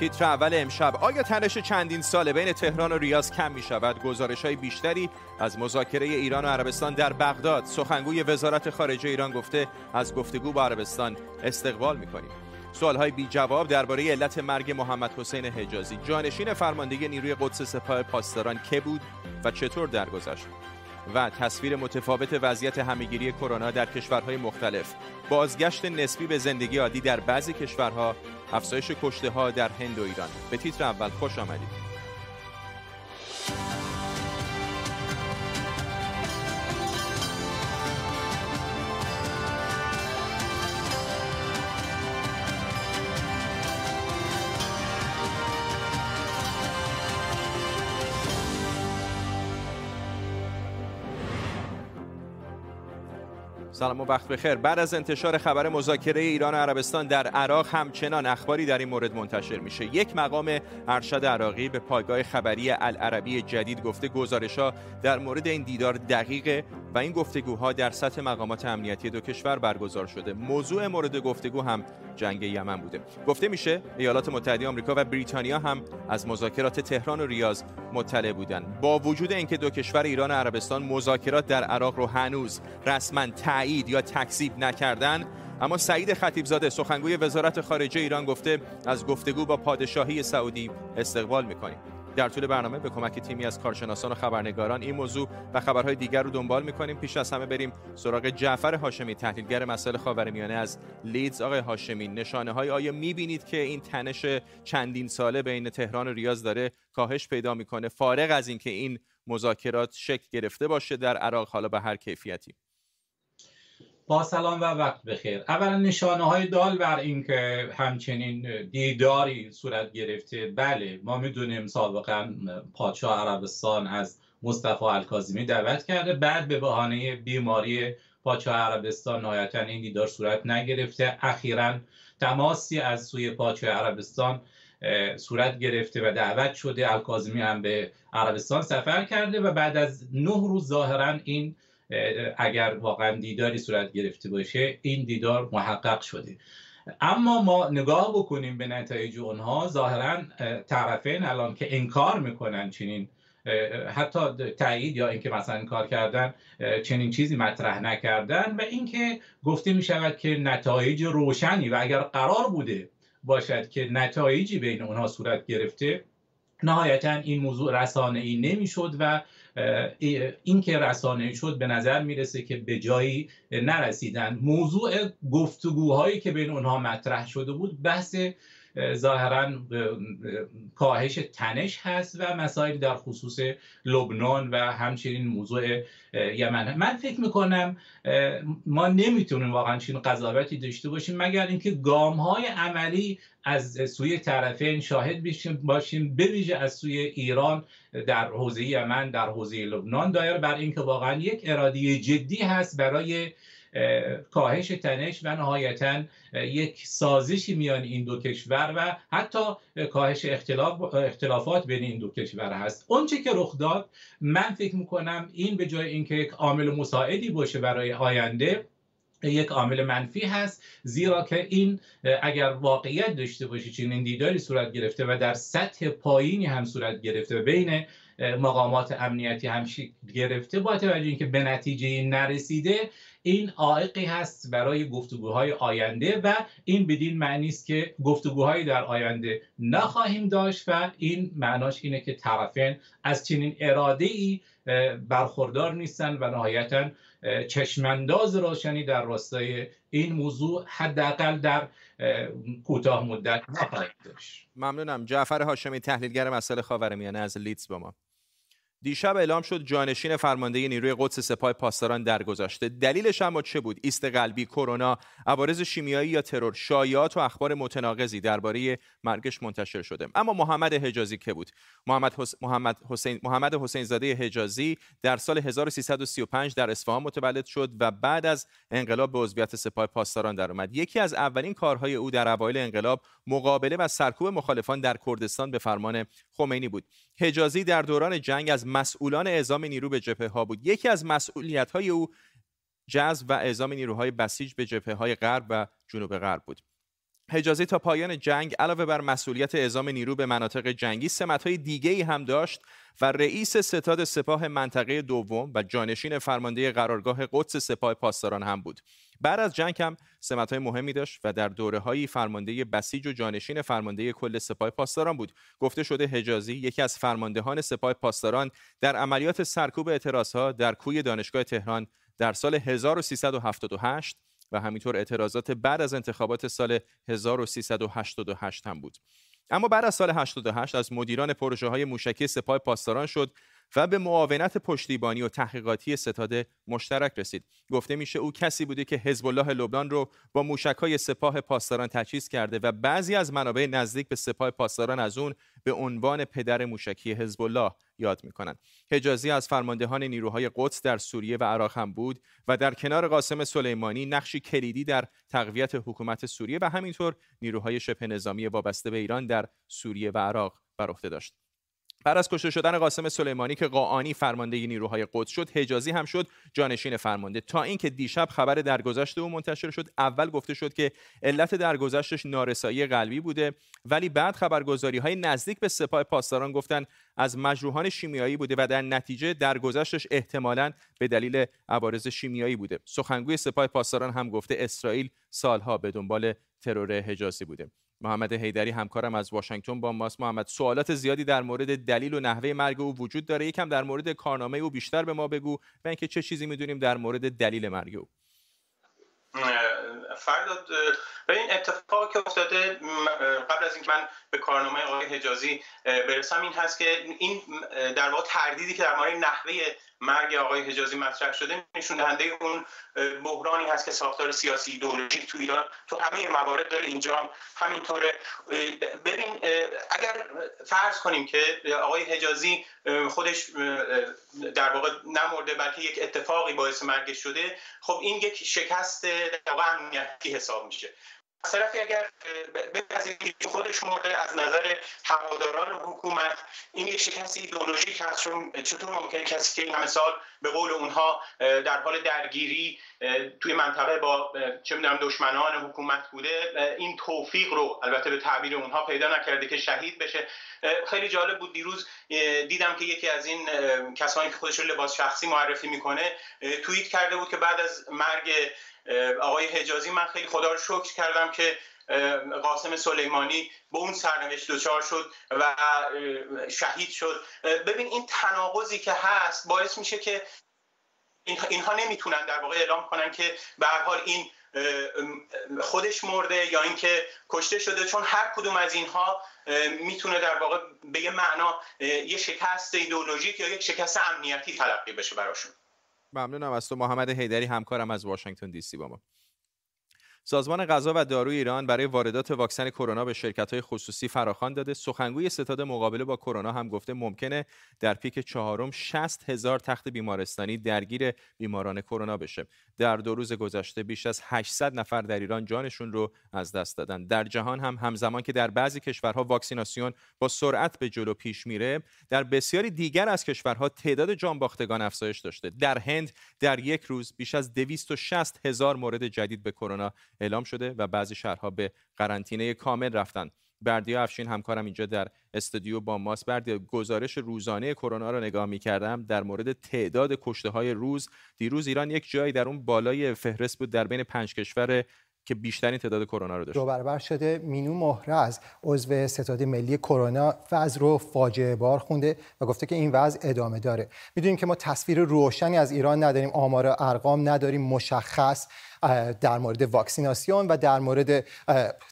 تیتر اول امشب. آیا تنش چندین ساله بین تهران و ریاض کم می شود گزارش های بیشتری از مذاکره ایران و عربستان در بغداد. سخنگوی وزارت خارجه ایران گفته از گفتگو با عربستان استقبال می کنیم سوال های بی جواب درباره علت مرگ محمد حسین حجازی. جانشین فرماندهی نیروی قدس سپاه پاسداران که بود و چطور درگذشت؟ و تصویر متفاوت وضعیت همهگیری کرونا در کشورهای مختلف. بازگشت نسبی به زندگی عادی در بعضی کشورها افزایش کشته ها در هند و ایران. به تیتر اول خوش آمدید. سلام و وقت بخیر. بعد از انتشار خبر مذاکره ایران و عربستان در عراق همچنان اخباری در این مورد منتشر میشه. یک مقام ارشد عراقی به پایگاه خبری العربی جدید گفته گزارش ها در مورد این دیدار دقیقه. و این گفتگوها در سطح مقامات امنیتی دو کشور برگزار شده. موضوع مورد گفتگو هم جنگ یمن بوده. گفته میشه ایالات متحده آمریکا و بریتانیا هم از مذاکرات تهران و ریاض مطلع بودند با وجود اینکه دو کشور ایران و عربستان مذاکرات در عراق رو هنوز رسما تایید یا تکذیب نکردن اما سعید خطیبزاده سخنگوی وزارت خارجه ایران گفته از گفتگو با پادشاهی سعودی استقبال می‌کنیم. در طول برنامه به کمک تیمی از کارشناسان و خبرنگاران این موضوع و خبرهای دیگر رو دنبال می‌کنیم. پیش از همه بریم سراغ جعفر هاشمی تحلیلگر مسائل خاورمیانه از لیدز. آقای هاشمی نشانه های آیا می‌بینید که این تنش چندین ساله بین تهران و ریاض داره کاهش پیدا می‌کنه؟ فارغ از اینکه این مذاکرات شکل گرفته باشه در عراق حالا به هر کیفیتی. با سلام و وقت بخیر. اولا نشانه های دال بر اینکه همچنین دیداری صورت گرفته. بله ما می‌دونیم سابقا پادشاه عربستان از مصطفی الکاظمی دعوت کرده. بعد به بهانه بیماری پادشاه عربستان نهایتا این دیدار صورت نگرفته. اخیرا تماسی از سوی پادشاه عربستان صورت گرفته و دعوت شده. الکاظمی هم به عربستان سفر کرده و بعد از نه روز ظاهرا این اگر واقعا دیداری صورت گرفته باشه این دیدار محقق شده. اما ما نگاه بکنیم به نتایج اونها ظاهرا طرفین الان که انکار می‌کنن چنین حتی تایید یا اینکه مثلا کار کردن چنین چیزی مطرح نکردن و اینکه گفته می شود که نتایج روشنی و اگر قرار بوده باشد که نتایجی بین اونها صورت گرفته نهایتا این موضوع رسانه ای نمی‌شد و این که رسانه شد به نظر می‌رسه که به جایی نرسیدن. موضوع گفتگوهایی که بین اونها مطرح شده بود بحث ظاهرا کاهش تنش هست و مسائل در خصوص لبنان و همچنین موضوع یمن. من فکر می‌کنم ما نمی‌تونیم واقعا چین قضاوتی داشته باشیم مگر اینکه گام های عملی از سوی طرفین شاهد باشیم بویژه از سوی ایران در حوزه یمن در حوزه لبنان. دایر بر اینکه واقعا یک اراده جدی هست برای کاهش تنش و نهایتا یک سازشی میان این دو کشور و حتی کاهش اختلاف اختلافات بین این دو کشور هست. اونچه که رخ داد من فکر می‌کنم این به جای اینکه یک عامل مساعدی باشه برای آینده یک عامل منفی هست زیرا که این اگر واقعیت داشته باشه چنین دیداری صورت گرفته و در سطح پایینی هم صورت گرفته بین مقامات امنیتی هم گرفته با توجه اینکه به نتیجه نرسیده این عائقی هست برای گفتگوهای آینده و این بدین معنی است که گفتگوهایی در آینده نخواهیم داشت و این معناش اینه که طرفین از چنین اراده ای برخوردار نیستن و نهایتا چشمانداز روشنی در راستای این موضوع حداقل در کوتاه مدت نخواهیم داشت. ممنونم. جعفر هاشمی تحلیلگر مسائل خاورمیانه از لیدز با ما. دیشب اعلام شد جانشین فرمانده نیروی قدس سپاه پاسداران درگذشته. دلیلش اما چه بود؟ ایست قلبی کرونا عوارض شیمیایی یا ترور؟ شایعات و اخبار متناقضی درباره مرگش منتشر شده. اما محمد حجازی که بود؟ محمد, حس... محمد حسین محمد حسین زاده حجازی در سال 1335 در اصفهان متولد شد و بعد از انقلاب به عضویت سپاه پاسداران درآمد یکی از اولین کارهای او در اوایل انقلاب مقابله و سرکوب مخالفان در کردستان به فرمان خمینی بود. حجازی در دوران جنگ از مسئولان اعزام نیرو به جبهه ها بود. یکی از مسئولیت های او جذب و اعزام نیروهای بسیج به جبهه های غرب و جنوب غرب بود. حجازی تا پایان جنگ علاوه بر مسئولیت اعزام نیرو به مناطق جنگی سمت‌های دیگری هم داشت و رئیس ستاد سپاه منطقه دوم و جانشین فرمانده قرارگاه قدس سپاه پاسداران هم بود. بعد از جنگ هم سمت‌های مهمی داشت و در دوره‌های فرمانده بسیج و جانشین فرمانده کل سپاه پاسداران بود. گفته شده حجازی یکی از فرماندهان سپاه پاسداران در عملیات سرکوب اعتراضها در کوی دانشگاه تهران در سال 1378 و همینطور اعتراضات بعد از انتخابات سال 1388 هم بود. اما بعد از سال 88 از مدیران پروژه های موشکی سپاه پاسداران شد و به معاونت پشتیبانی و تحقیقاتی ستاد مشترک رسید. گفته میشه او کسی بوده که حزب الله لبنان رو با موشکهای سپاه پاسداران تجهیز کرده و بعضی از منابع نزدیک به سپاه پاسداران از اون به عنوان پدر موشکی حزب الله یاد می‌کنند. حجازی از فرماندهان نیروهای قدس در سوریه و عراق هم بود و در کنار قاسم سلیمانی نقشی کلیدی در تقویت حکومت سوریه و همینطور نیروهای شبه نظامی وابسته به ایران در سوریه و عراق بر عهده داشت. بعد از کشته شدن قاسم سلیمانی که قاآنی فرمانده نیروهای قدس شد حجازی هم شد جانشین فرمانده. تا اینکه دیشب خبر درگذشت او منتشر شد اول گفته شد که علت درگذشتش نارسایی قلبی بوده ولی بعد خبرگزاری های نزدیک به سپاه پاسداران گفتن از مجروحان شیمیایی بوده و در نتیجه درگذشتش احتمالا به دلیل عوارض شیمیایی بوده. سخنگوی سپاه پاسداران هم گفته اسرائیل سالها به دنبال ترور حجازی بوده. محمد حیدری همکارم از واشنگتن با ماست. محمد سوالات زیادی در مورد دلیل و نحوه مرگ او وجود داره. یکم در مورد کارنامه او بیشتر به ما بگو و اینکه چه چیزی می‌دونیم در مورد دلیل مرگ او. فرداد به این اتفاقی که افتاده قبل از اینکه من به کارنامه آقای حجازی برسم این هست که این در واقع تردیدی که در مورد نحوه مرگ آقای حجازی مطرح شده نشون دهنده اون بحرانی هست که ساختار سیاسی ایدئولوژیک تو ایران تو همه موارد داره اینجا هم همینطوره. ببین اگر فرض کنیم که آقای حجازی خودش در واقع نمرده بلکه یک اتفاقی باعث مرگش شده خب این یک شکست واقعا امنیتی حساب میشه. از طرفی اگر بپذیرید خودش مرده از نظر هواداران حکومت این یک شکست ایدئولوژیک هست چون چطور ممکنه کسی که این همه سال به قول اونها در حال درگیری توی منطقه با چه می‌دونم دشمنان حکومت بوده این توفیق رو البته به تعبیر اونها پیدا نکرده که شهید بشه. خیلی جالب بود دیروز دیدم که یکی از این کسانی که خودش رو لباس شخصی معرفی می‌کنه توییت کرده بود که بعد از مرگ آقای حجازی من خیلی خدا رو شکر کردم که قاسم سلیمانی به اون سرنوشت دچار شد و شهید شد. ببین این تناقضی که هست باعث میشه که اینها نمی‌تونن در واقع اعلام کنن که به هر حال این خودش مرده یا اینکه کشته شده چون هر کدوم از اینها می‌تونه در واقع به یه معنا یه شکست ایدئولوژیک یا یک شکست امنیتی تلقی بشه براشون. ممنونم از تو محمد حیدری همکارم از واشنگتن دی سی با ما. سازمان غذا و داروی ایران برای واردات واکسن کرونا به شرکت‌های خصوصی فراخوان داده. سخنگوی ستاد مقابله با کرونا هم گفته ممکنه در پیک چهارم 60 هزار تخت بیمارستانی درگیر بیماران کرونا بشه. در دو روز گذشته بیش از 800 نفر در ایران جانشون رو از دست دادن. در جهان هم همزمان که در بعضی کشورها واکسیناسیون با سرعت به جلو پیش میره، در بسیاری دیگر از کشورها تعداد جانباختگان افزایش داشته. در هند در یک روز بیش از 260 هزار مورد جدید به کرونا اعلام شده و بعضی شهرها به قرنطینه کامل رفتن. بردیا افشین همکارم اینجا در استودیو با ماست. بردیا گزارش روزانه کرونا رو نگاه می کردم در مورد تعداد کشته های روز دیروز ایران یک جایی در اون بالای فهرست بود در بین پنج کشور که بیشترین تعداد کرونا رو داشت. دو برابر شده مینو مهرز عضو ستاد ملی کرونا وضع رو فاجعه بار خونده و گفته که این وضع ادامه داره. می‌دونیم که ما تصویر روشنی از ایران نداریم آمار ارقام نداریم مشخص در مورد واکسیناسیون و در مورد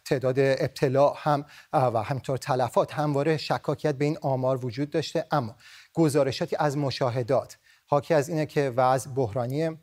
تعداد ابتلا هم و همینطور تلفات همواره شکاکیت به این آمار وجود داشته. اما گزارشاتی از مشاهدات حاکی از اینه که وضع بحرانیه.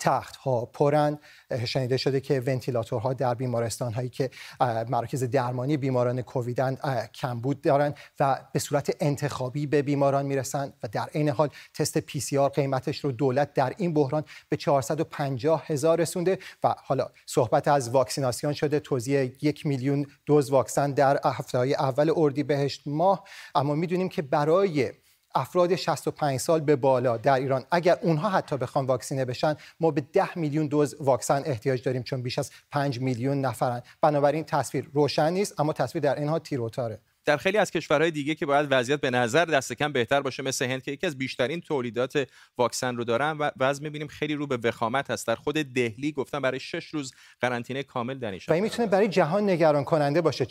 تخت ها پرند شنیده شده که ونتیلاتورها در بیمارستان هایی که مراکز درمانی بیماران کوویدن کمبود دارند و به صورت انتخابی به بیماران می‌رسند و در عین حال تست پی سی آر قیمتش رو دولت در این بحران به 450 هزار رسونده و حالا صحبت از واکسیناسیون شده توزیع یک میلیون دوز واکسن در هفته های اول اردیبهشت ماه. اما می‌دونیم که برای افراد 65 سال به بالا در ایران. اگر اونها حتی بخوان واکسینه بشن ما به 10 میلیون دوز واکسن احتیاج داریم چون بیش از 5 میلیون نفرن. بنابراین تصویر روشن نیست اما تصویر در اینها تیروتاره. در خیلی از کشورهای دیگه که باید وضعیت به نظر دست کم بهتر باشه مثل هند که یکی از بیشترین تولیدات واکسن رو دارن و وضع می‌بینیم خیلی رو به وخامت هست. در خود دهلی گفتن برای شش روز قرنطینه کامل در و این می‌تونه برای جهان نگران کننده باشه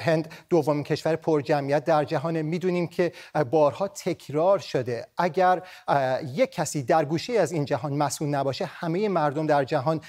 هند دومین کشور پر جمعیت در جهان می‌دونیم که بارها تکرار شده. اگر یک کسی در گوشه از این جهان مسئول نباشه همه مردم در جهان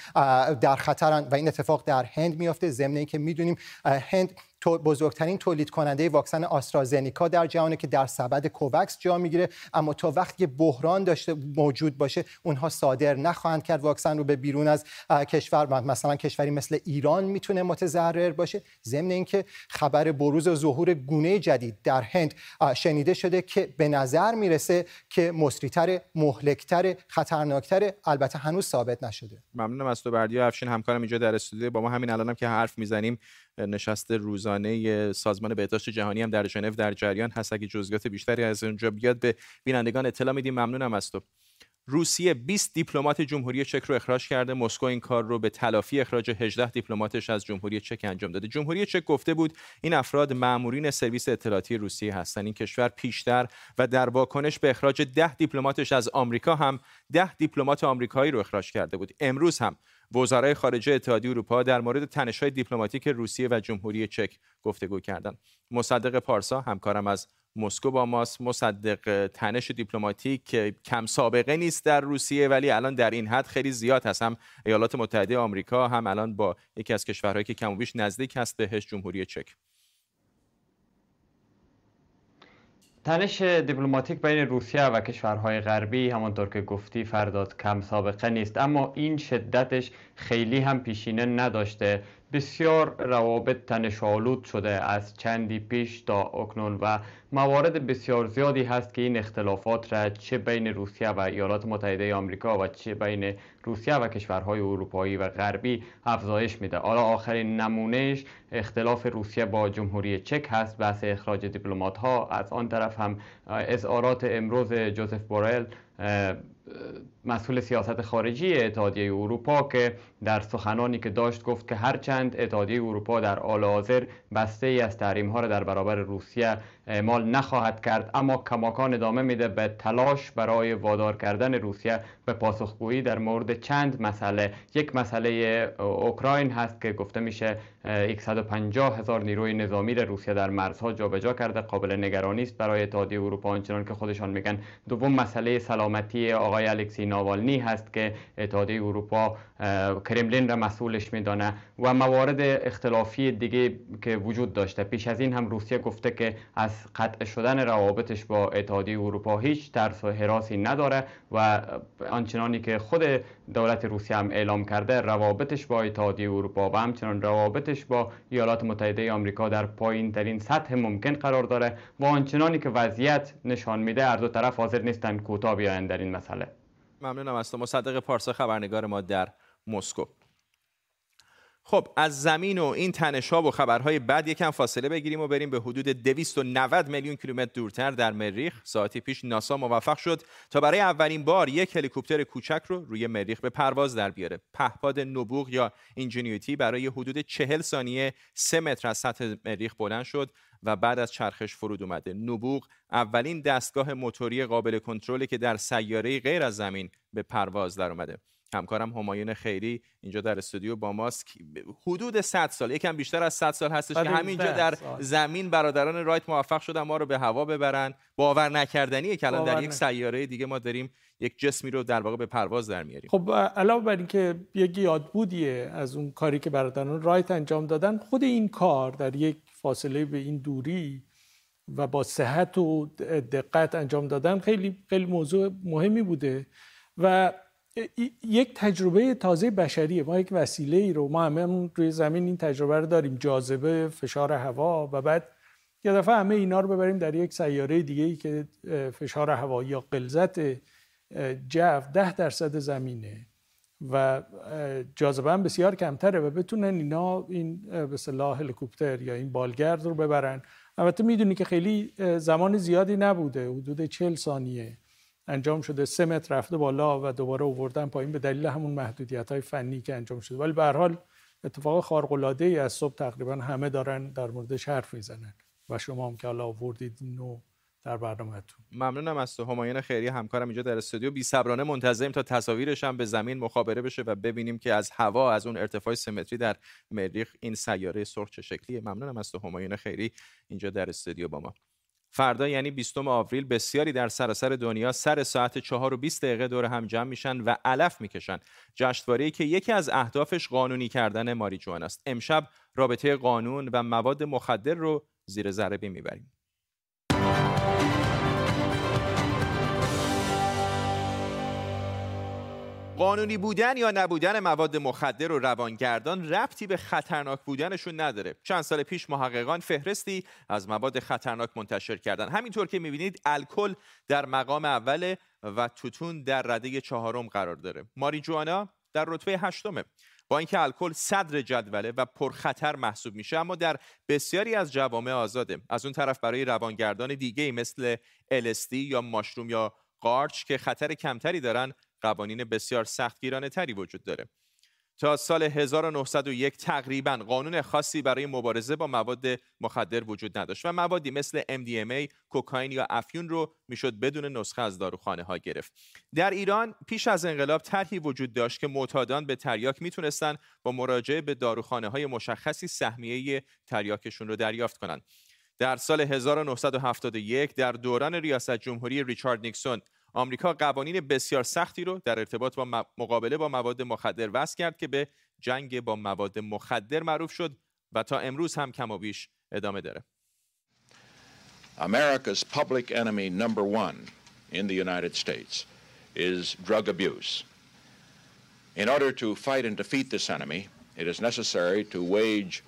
در خطرن و این اتفاق در هند میافته. ضمن که می‌دونیم هند بزرگترین تولید کننده واکسن آسترازنیکا در جهانه که در سبد کووکس جا می‌گیره. اما تا وقتی بحران داشته موجود باشه اونها صادر نخواهند کرد واکسن رو به بیرون از کشور. مثلا کشوری مثل ایران می‌تونه متضرر باشه. ضمن اینکه خبر بروز و ظهور گونه جدید در هند شنیده شده که به نظر می‌رسه که مصریتر مهلکتر خطرناکتر البته هنوز ثابت نشده. ممنونم از تو بردیا افشین همکارم اینجا در استودیو. با ما همین الانم که حرف می‌زنیم. نشست روزانه سازمان بهداشت جهانی هم در ژنو در جریان هست. اگه جزئیات بیشتری از اونجا بیاد به بینندگان اطلاع میدیم. ممنونم از تو. روسیه 20 دیپلمات جمهوری چک رو اخراج کرده. مسکو این کار رو به تلافی اخراج 18 دیپلماتش از جمهوری چک انجام داده. جمهوری چک گفته بود این افراد مامورین سرویس اطلاعاتی روسیه هستند این کشور پیشتر و در واکنش به اخراج 10 دیپلماتش از آمریکا هم 10 دیپلمات آمریکایی رو اخراج کرده بود. امروز هم وزرای خارجه اتحادیه اروپا در مورد تنش‌های دیپلماتیک روسیه و جمهوری چک گفتگو کردند. مصدق پارسا همکارم از مسکو با ماست. مصدق تنش دیپلماتیک کم سابقه نیست در روسیه ولی الان در این حد خیلی زیاد هست. هم ایالات متحده آمریکا هم الان با یکی از کشورهایی که کم و بیش نزدیک هست بهش جمهوری چک. تنش دیپلماتیک بین روسیه و کشورهای غربی همانطور که گفتی فرداد کم سابقه نیست. اما این شدتش خیلی هم پیشینه نداشته. بسیار روابط تنشالود شده از چندی پیش تا اکنون و موارد بسیار زیادی هست که این اختلافات را چه بین روسیه و ایالات متحده آمریکا و چه بین روسیه و کشورهای اروپایی و غربی افزایش میده. حالا آخرین نمونهش اختلاف روسیه با جمهوری چک هست. بحث اخراج دیپلمات ها از آن طرف هم اظهارات امروز جوزف بورل مسئول سیاست خارجی اتحادیه اروپا که در سخنانی که داشت گفت که هرچند اتحادیه اروپا در حال حاضر بسته ای از تحریم ها را در برابر روسیه اعمال نخواهد کرد. اما کماکان ادامه میده به تلاش برای وادار کردن روسیه به پاسخگویی در مورد چند مسئله. یک مسئله اوکراین هست که گفته میشه 150 هزار نیروی نظامی روسیه در مرزها جابجا کرده قابل نگرانی است برای اتحادیه اروپا. آنچنان که خودشان میگن دوم مسئله سلامتی آقای الکسی ناوالنی هست که اتحادیه اروپا کرملین را مسئولش میدانه. و موارد اختلافی دیگه که وجود داشته. پیش از این هم روسیه گفته که از قطع شدن روابطش با اتحادیه اروپا هیچ ترس و حراسی نداره و آنچنانی که خود دولت روسیه هم اعلام کرده روابطش با اتحادیه اروپا و همچنان روابطش با ایالات متحده آمریکا در پایین ترین سطح ممکن قرار داره و آنچنانی که وضعیت نشان میده هر دو طرف حاضر نیستن کوتاه بیاین در این مسئله. ممنونم از تو. مصدق پارسا خبرنگار ما در مسکو. خب از زمین و این تنشاب و خبرهای بعد یکم فاصله بگیریم و بریم به حدود 290 میلیون کیلومتر دورتر در مریخ. ساعتی پیش ناسا موفق شد تا برای اولین بار یک هلیکوپتر کوچک رو روی مریخ به پرواز در بیاره. پهپاد نبوغ یا اینجینیوتی برای حدود 40 ثانیه 3 متر از سطح مریخ بلند شد و بعد از چرخش فرود اومده نبوغ اولین دستگاه موتوری قابل کنترلی که در سیاره غیر از زمین به پرواز در اومده. همکارم همایون خیری اینجا در استودیو با ماست. حدود 100 سال یکم بیشتر از 100 سال هستش که همینجا در زمین برادران رایت موفق شدن ما رو به هوا ببرن. باور نکردنیه که الان در یک سیاره دیگه ما داریم یک جسمی رو در واقع به پرواز در میاریم. خب علاوه بر اینکه یک یادبودیه از اون کاری که برادران رایت انجام دادن خود این کار در یک فاصله به این دوری و با صحت و دقت انجام دادن خیلی خیلی موضوع مهمی بوده. و یک تجربه تازه بشریه. ما یک وسیله ای رو ما همه روی زمین این تجربه رو داریم. جاذبه فشار هوا و بعد یه دفعه همه اینا رو ببریم در یک سیاره دیگه ای که فشار هوا یا قلزت جو ده درصد زمینه و جاذبه هم بسیار کمتره و بتونن اینا این به صلاح هلیکوپتر یا این بالگرد رو ببرن. البته می‌دونی که خیلی زمان زیادی نبوده. حدود چل ثانیه. انجام شده. سه متر رفته بالا و دوباره اووردن پایین به دلیل همون محدودیت های فنی که انجام شده. ولی به هر حال اتفاق خارق العاده ای از صبح تقریبا همه دارن در موردش حرف می‌زنن و شما هم که حالا آوردید اینو در برنامهتون ممنونم از تو. همایون خیری همکارم اینجا در استودیو. بی صبرانه منتظریم تا تصاویرش هم به زمین مخابره بشه و ببینیم که از هوا از اون ارتفاع سمتری در مریخ این سیاره سرخ چه شکلیه. ممنونم از تو همایون خیری اینجا در استودیو با ما. فردا یعنی 20 آوریل بسیاری در سراسر دنیا سر ساعت 4 و 20 دقیقه دور هم جمع میشن و علف می‌کشن. جشنواره‌ای که یکی از اهدافش قانونی کردن ماریجوانا است. امشب رابطه قانون و مواد مخدر رو زیر ذره می‌بریم. قانونی بودن یا نبودن مواد مخدر و روانگردان ربطی به خطرناک بودنشون نداره. چند سال پیش محققان فهرستی از مواد خطرناک منتشر کردن. همینطور که می‌بینید الکل در مقام اول و توتون در رده چهارم قرار داره. ماریجوانا در رتبه هشتمه. با اینکه الکل صدر جدوله و پرخطر محسوب میشه اما در بسیاری از جوامع آزاده. از اون طرف برای روانگردان دیگه مثل LSD یا ماشروم یا قارچ که خطر کمتری دارن قوانین بسیار سختگیرانه تری وجود داره تا سال 1901 تقریبا قانون خاصی برای مبارزه با مواد مخدر وجود نداشت و موادی مثل MDMA، کوکائین یا افیون رو می‌شد بدون نسخه از داروخانه ها گرفت. در ایران پیش از انقلاب طرحی وجود داشت که معتادان به تریاک می‌تونستن با مراجعه به داروخانه های مشخصی سهمیه تریاکشون رو دریافت کنند. در سال 1971 در دوران ریاست جمهوری ریچارد نیکسون آمریکا قوانین بسیار سختی رو در ارتباط با مقابله با مواد مخدر وضع کرد که به جنگ با مواد مخدر معروف شد و تا امروز هم کم و بیش ادامه داره. America's public enemy number one in the United States is drug abuse. In order to fight and defeat this enemy, it is necessary to wage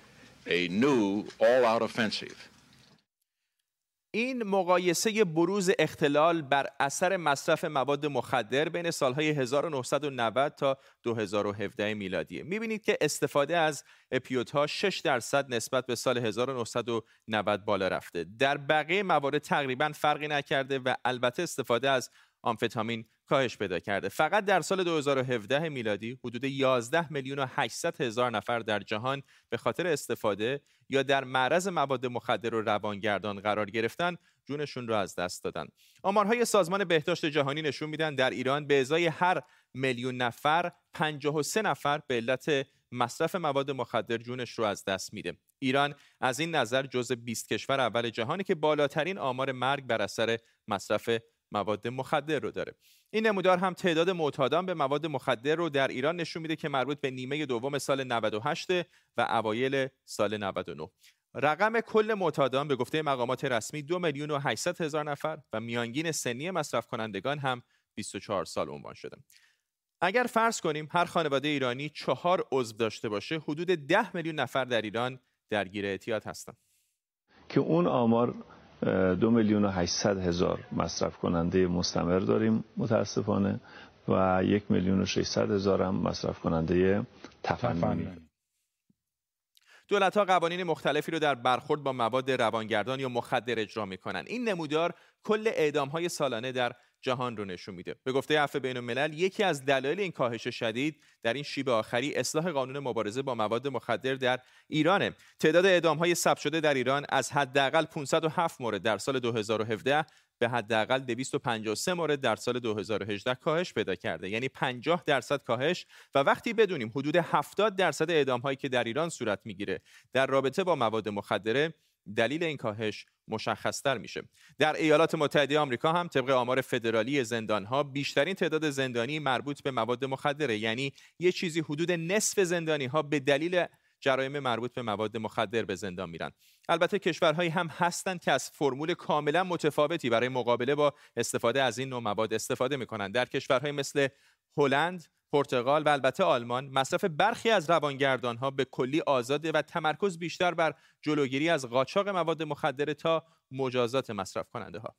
a new all-out offensive. این مقایسه بروز اختلال بر اثر مصرف مواد مخدر بین سالهای 1990 تا 2017 میلادیه. می‌بینید که استفاده از اپیوت ها 6 درصد نسبت به سال 1990 بالا رفته. در بقیه موارد تقریبا فرقی نکرده و البته استفاده از آمفتامین کاهش پیدا کرده. فقط در سال 2017 میلادی حدود 11 میلیون و 800 هزار نفر در جهان به خاطر استفاده یا در معرض مواد مخدر و روانگردان قرار گرفتن جونشون رو از دست دادن. آمارهای سازمان بهداشت جهانی نشون میدن در ایران به ازای هر میلیون نفر 53 نفر به علت مصرف مواد مخدر جونش رو از دست میده. ایران از این نظر جزء 20 کشور اول جهانی که بالاترین آمار مرگ بر اثر مصرف مواد مخدر رو داره. این نمودار هم تعداد معتادان به مواد مخدر رو در ایران نشون میده که مربوط به نیمه دوم سال 98 و اوایل سال 99 رقم کل معتادان به گفته مقامات رسمی دو میلیون و 800 هزار نفر و میانگین سنی مصرف کنندگان هم 24 سال عنوان شده. اگر فرض کنیم هر خانواده ایرانی چهار عضو داشته باشه حدود 10 میلیون نفر در ایران درگیر اعتیاد هستند که اون آمار دو میلیون و هشتصد هزار مصرف کننده مستمر داریم متاسفانه و یک میلیون و ششصد هزار هم مصرف کننده تفننی. دولت ها قوانین مختلفی رو در برخورد با مواد روانگردان یا مخدر اجرا می‌کنن. این نمودار کل اعدام های سالانه در جهان رو نشون میده. به گفته عفو بین الملل یکی از دلایل این کاهش شدید در این شیب آخری اصلاح قانون مبارزه با مواد مخدر در ایرانه. تعداد اعدام های ثبت شده در ایران از حداقل 507 مورد در سال 2017 به حداقل 253 مورد در سال 2018 کاهش پیدا کرده. یعنی 50 درصد کاهش و وقتی بدونیم حدود 70 درصد اعدام هایی که در ایران صورت می‌گیره در رابطه با مواد مخدره دلیل این کاهش مشخصتر میشه. در ایالات متحده آمریکا هم طبق آمار فدرالی زندان ها بیشترین تعداد زندانی مربوط به مواد مخدره یعنی یه چیزی حدود نصف زندانی ها به دلیل جرایم مربوط به مواد مخدر به زندان میرن. البته کشورهایی هم هستند که از فرمول کاملا متفاوتی برای مقابله با استفاده از این نوع مواد استفاده می‌کنن. در کشورهای مثل هلند پرتغال و البته آلمان مصرف برخی از روانگردان ها به کلی آزاده و تمرکز بیشتر بر جلوگیری از قاچاق مواد مخدر تا مجازات مصرف کننده ها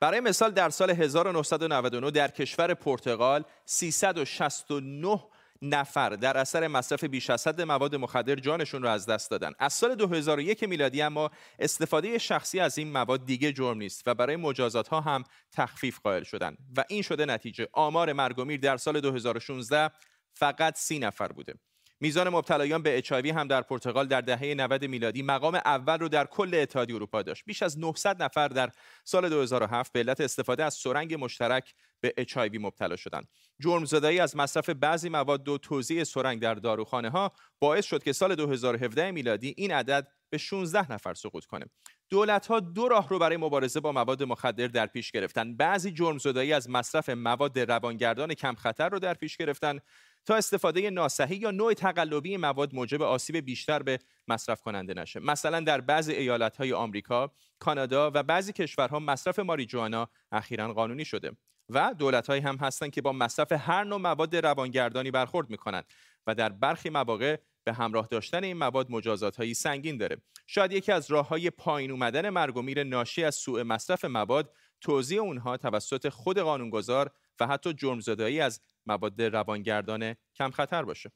برای مثال در سال 1999 در کشور پرتغال 369 نفر در اثر مصرف بیش از حد مواد مخدر جانشون رو از دست دادن. از سال 2001 میلادی اما استفاده شخصی از این مواد دیگه جرم نیست و برای مجازات ها هم تخفیف قائل شدن. و این شده نتیجه. آمار مرگ و میر در سال 2016 فقط سی نفر بوده. میزان مبتلایان به اچ هم در پرتغال در دهه 90 میلادی مقام اول رو در کل اتحادیه اروپا داشت. بیش از 900 نفر در سال 2007 به علت استفاده از سرنگ مشترک به اچ مبتلا شدند. جرم زدایی از مصرف بعضی مواد و توزیع سرنگ در داروخانه ها باعث شد که سال 2017 میلادی این عدد به 16 نفر سقوط کنه. دولت ها دو راه رو برای مبارزه با مواد مخدر در پیش گرفتن. بعضی جرم زدایی از مصرف مواد روانگردان کم خطر رو در پیش گرفتن تا استفاده ناسحی یا نوع تقلبی مواد موجب آسیب بیشتر به مصرف کننده نشه مثلا در بعضی ایالت‌های آمریکا، کانادا و بعضی کشورها مصرف ماریجوانا اخیرا قانونی شده و دولت‌هایی هم هستند که با مصرف هر نوع مواد روانگردانی برخورد می‌کنند و در برخی مواقع به همراه داشتن این مواد مجازات سنگین داره. شاید یکی از راه های پایین اومدن مرگ و میر ناشی از سوء مصرف مواد توضیح اونها توسط خود قانونگذار و حتی جرمزدایی از مواد روانگردان کم خطر باشه.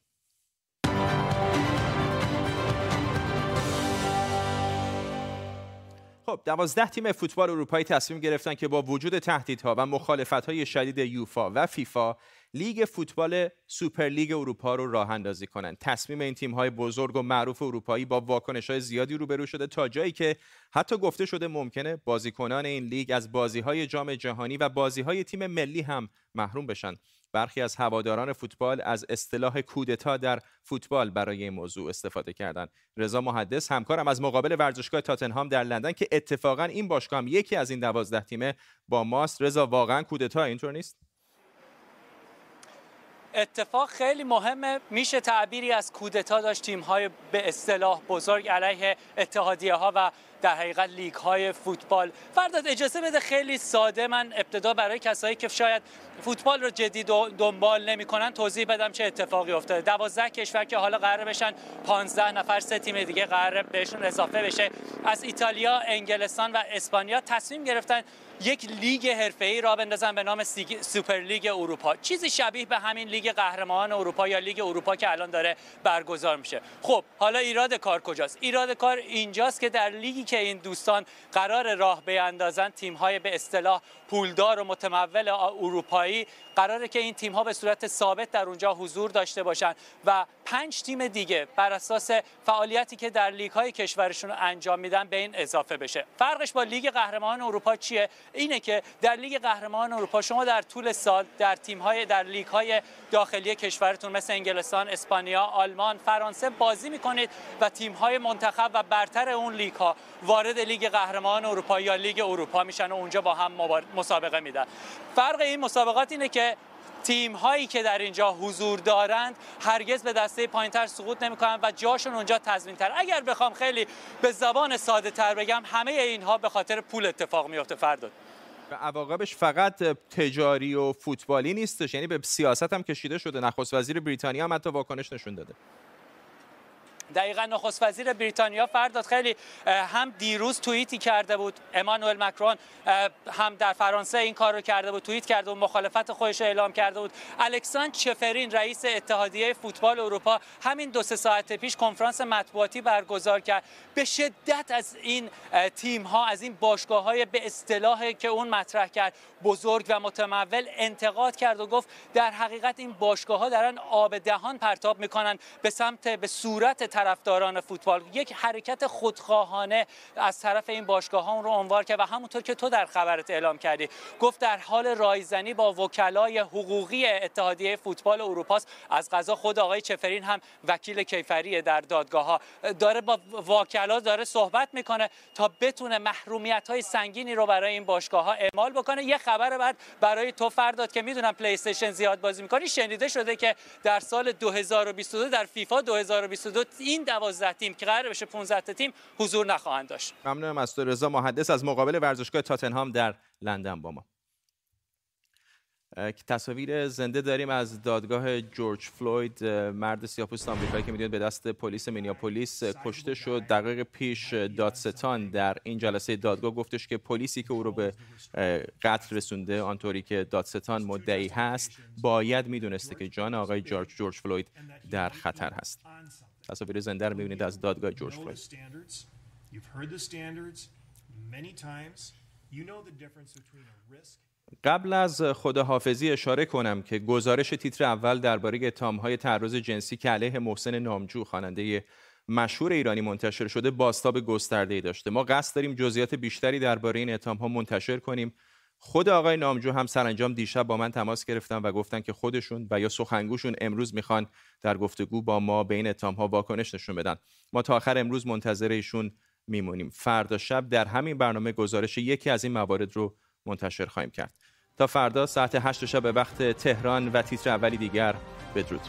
خب دوازده تیم فوتبال اروپایی تصمیم گرفتن که با وجود تهدیدها و مخالفت‌های شدید یوفا و فیفا لیگ فوتبال سوپرلیگ اروپا رو راه اندازی کنند تصمیم این تیم های بزرگ و معروف اروپایی با واکنش های زیادی روبرو شده تا جایی که حتی گفته شده ممکنه بازیکنان این لیگ از بازی های جام جهانی و بازی های تیم ملی هم محروم بشن. برخی از هواداران فوتبال از اصطلاح کودتا در فوتبال برای این موضوع استفاده کردند. رضا محدث همکارم از مقابل ورزشگاه تاتنهام در لندن که اتفاقا این باشگاه یکی از این دوازده تیمه با ماست رضا واقعا کودتا اینطور نیست اتفاق خیلی مهمه. میشه تعبیری از کودتا داشت تیم های به اصطلاح بزرگ علیه اتحادیه ها و در حقیقت لیگ های فوتبال. فرداد اجازه بده خیلی ساده. من ابتدا برای کسایی که شاید فوتبال رو جدی دنبال نمی‌کنن توضیح بدم چه اتفاقی افتاده. دوازده کشور که حالا قرار بشن 15 نفر سه تیم دیگه قرار بهشون اضافه بشه. از ایتالیا انگلستان و اسپانیا تصمیم گرفتن یک لیگ حرفه‌ای راه بندازن به نام سوپر لیگ اروپا. چیزی شبیه به همین لیگ قهرمان اروپا یا لیگ اروپا که الان داره برگزار میشه. خب حالا ایراد کار کجاست؟ ایراد کار اینجاست که در لیگی که این دوستان قراره راه بیاندازن تیم‌های به اصطلاح پولدار و متمول اروپایی قراره که این تیم ها به صورت ثابت در اونجا حضور داشته باشن و پنج تیم دیگه بر اساس فعالیتی که در لیگ های کشورشون انجام میدن به این اضافه بشه. فرقش با لیگ قهرمان اروپا چیه؟ اینه که در لیگ قهرمان اروپا شما در طول سال در تیم های در لیگ های داخلی کشورتون مثل انگلستان، اسپانیا، آلمان، فرانسه بازی می‌کنید و تیم های منتخب و برتر اون لیگ ها وارد لیگ قهرمان اروپا یا لیگ اروپا میشن و اونجا با هم مسابقه میدن. فرق این مسابقات اینه که تیم هایی که در اینجا حضور دارند هرگز به دسته پایینتر سقوط نمی‌کنند و جاشون اونجا تضمین تر اگر بخوام خیلی به زبان ساده تر بگم همه اینها به خاطر پول اتفاق میفته فرداد. عواقبش فقط تجاری و فوتبالی نیستش یعنی به سیاست هم کشیده شده نخست وزیر بریتانیا هم حتی واکنش نشون داده. دقیقا نخست وزیر بریتانیا فرداد خیلی هم دیروز توییتی کرده بود امانوئل مکرون هم در فرانسه این کار رو کرده بود توییت کرده بود مخالفت خودش اعلام کرده بود. الکساندر چفرین رئیس اتحادیه فوتبال اروپا همین دو سه ساعت پیش کنفرانس مطبوعاتی برگزار کرد. به شدت از این تیم ها از این باشگاه های به اصطلاح که اون مطرح کرد بزرگ و متمول انتقاد کرد و گفت در حقیقت این باشگاه ها دارن آب دهان پرتاب می‌کنن به سمت به صورت طرفداران فوتبال یک حرکت خودخواهانه از طرف این باشگاه ها اون رو عنوان کرد و همونطور که تو در خبرت اعلام کردی. گفت در حال رایزنی با وکلای حقوقی اتحادیه فوتبال اروپاست. از قضا خود آقای چفرین هم وکیل کیفری در دادگاه ها داره با وکلا داره صحبت می‌کنه تا بتونه محرومیت های سنگینی رو برای این باشگاه ها اعمال بکنه. یه خبر بعد برای تو فرداد که می‌دونم پلی زیاد بازی می‌کنی. شنیده شده که در سال 2022 در فیفا 2022 این دوازده تیم که قرار بشه 15 تیم حضور نخواهند داشت. ممنونم از رضا محدث از مقابل ورزشگاه تاتنهام در لندن با ما. تصاویر زنده داریم از دادگاه جورج فلوید مرد سیاپوست آمریکایی که می‌دونید به دست پلیس مینیاپولیس کشته شد دقیق پیش دادستان در این جلسه دادگاه. گفتش که پلیسی که او رو به قتل رسونده آنطوری که دادستان مدعی هست باید می‌دونسته که جان آقای جورج جورج فلوید در خطر هست. تصاویر زنده رو می‌بینید از دادگاه جورج فلوید. قبل از خداحافظی اشاره کنم که گزارش تیتر اول درباره اتهام‌های تعرض جنسی که علیه محسن نامجو خواننده مشهور ایرانی منتشر شده باستاب گسترده‌ای داشته. ما قصد داریم جزئیات بیشتری درباره این اتهام‌ها منتشر کنیم. خود آقای نامجو هم سرانجام دیشب با من تماس گرفتن و گفتن که خودشون و یا سخنگوشون امروز می‌خوان در گفتگو با ما به این اتهام‌ها واکنش نشون بدن. ما تا آخر امروز منتظر ایشون میمونیم. فردا شب در همین برنامه گزارش یکی از این موارد رو منتشر خواهیم کرد. تا فردا ساعت 8 شب به وقت تهران و تیتر اولی دیگر بدرود.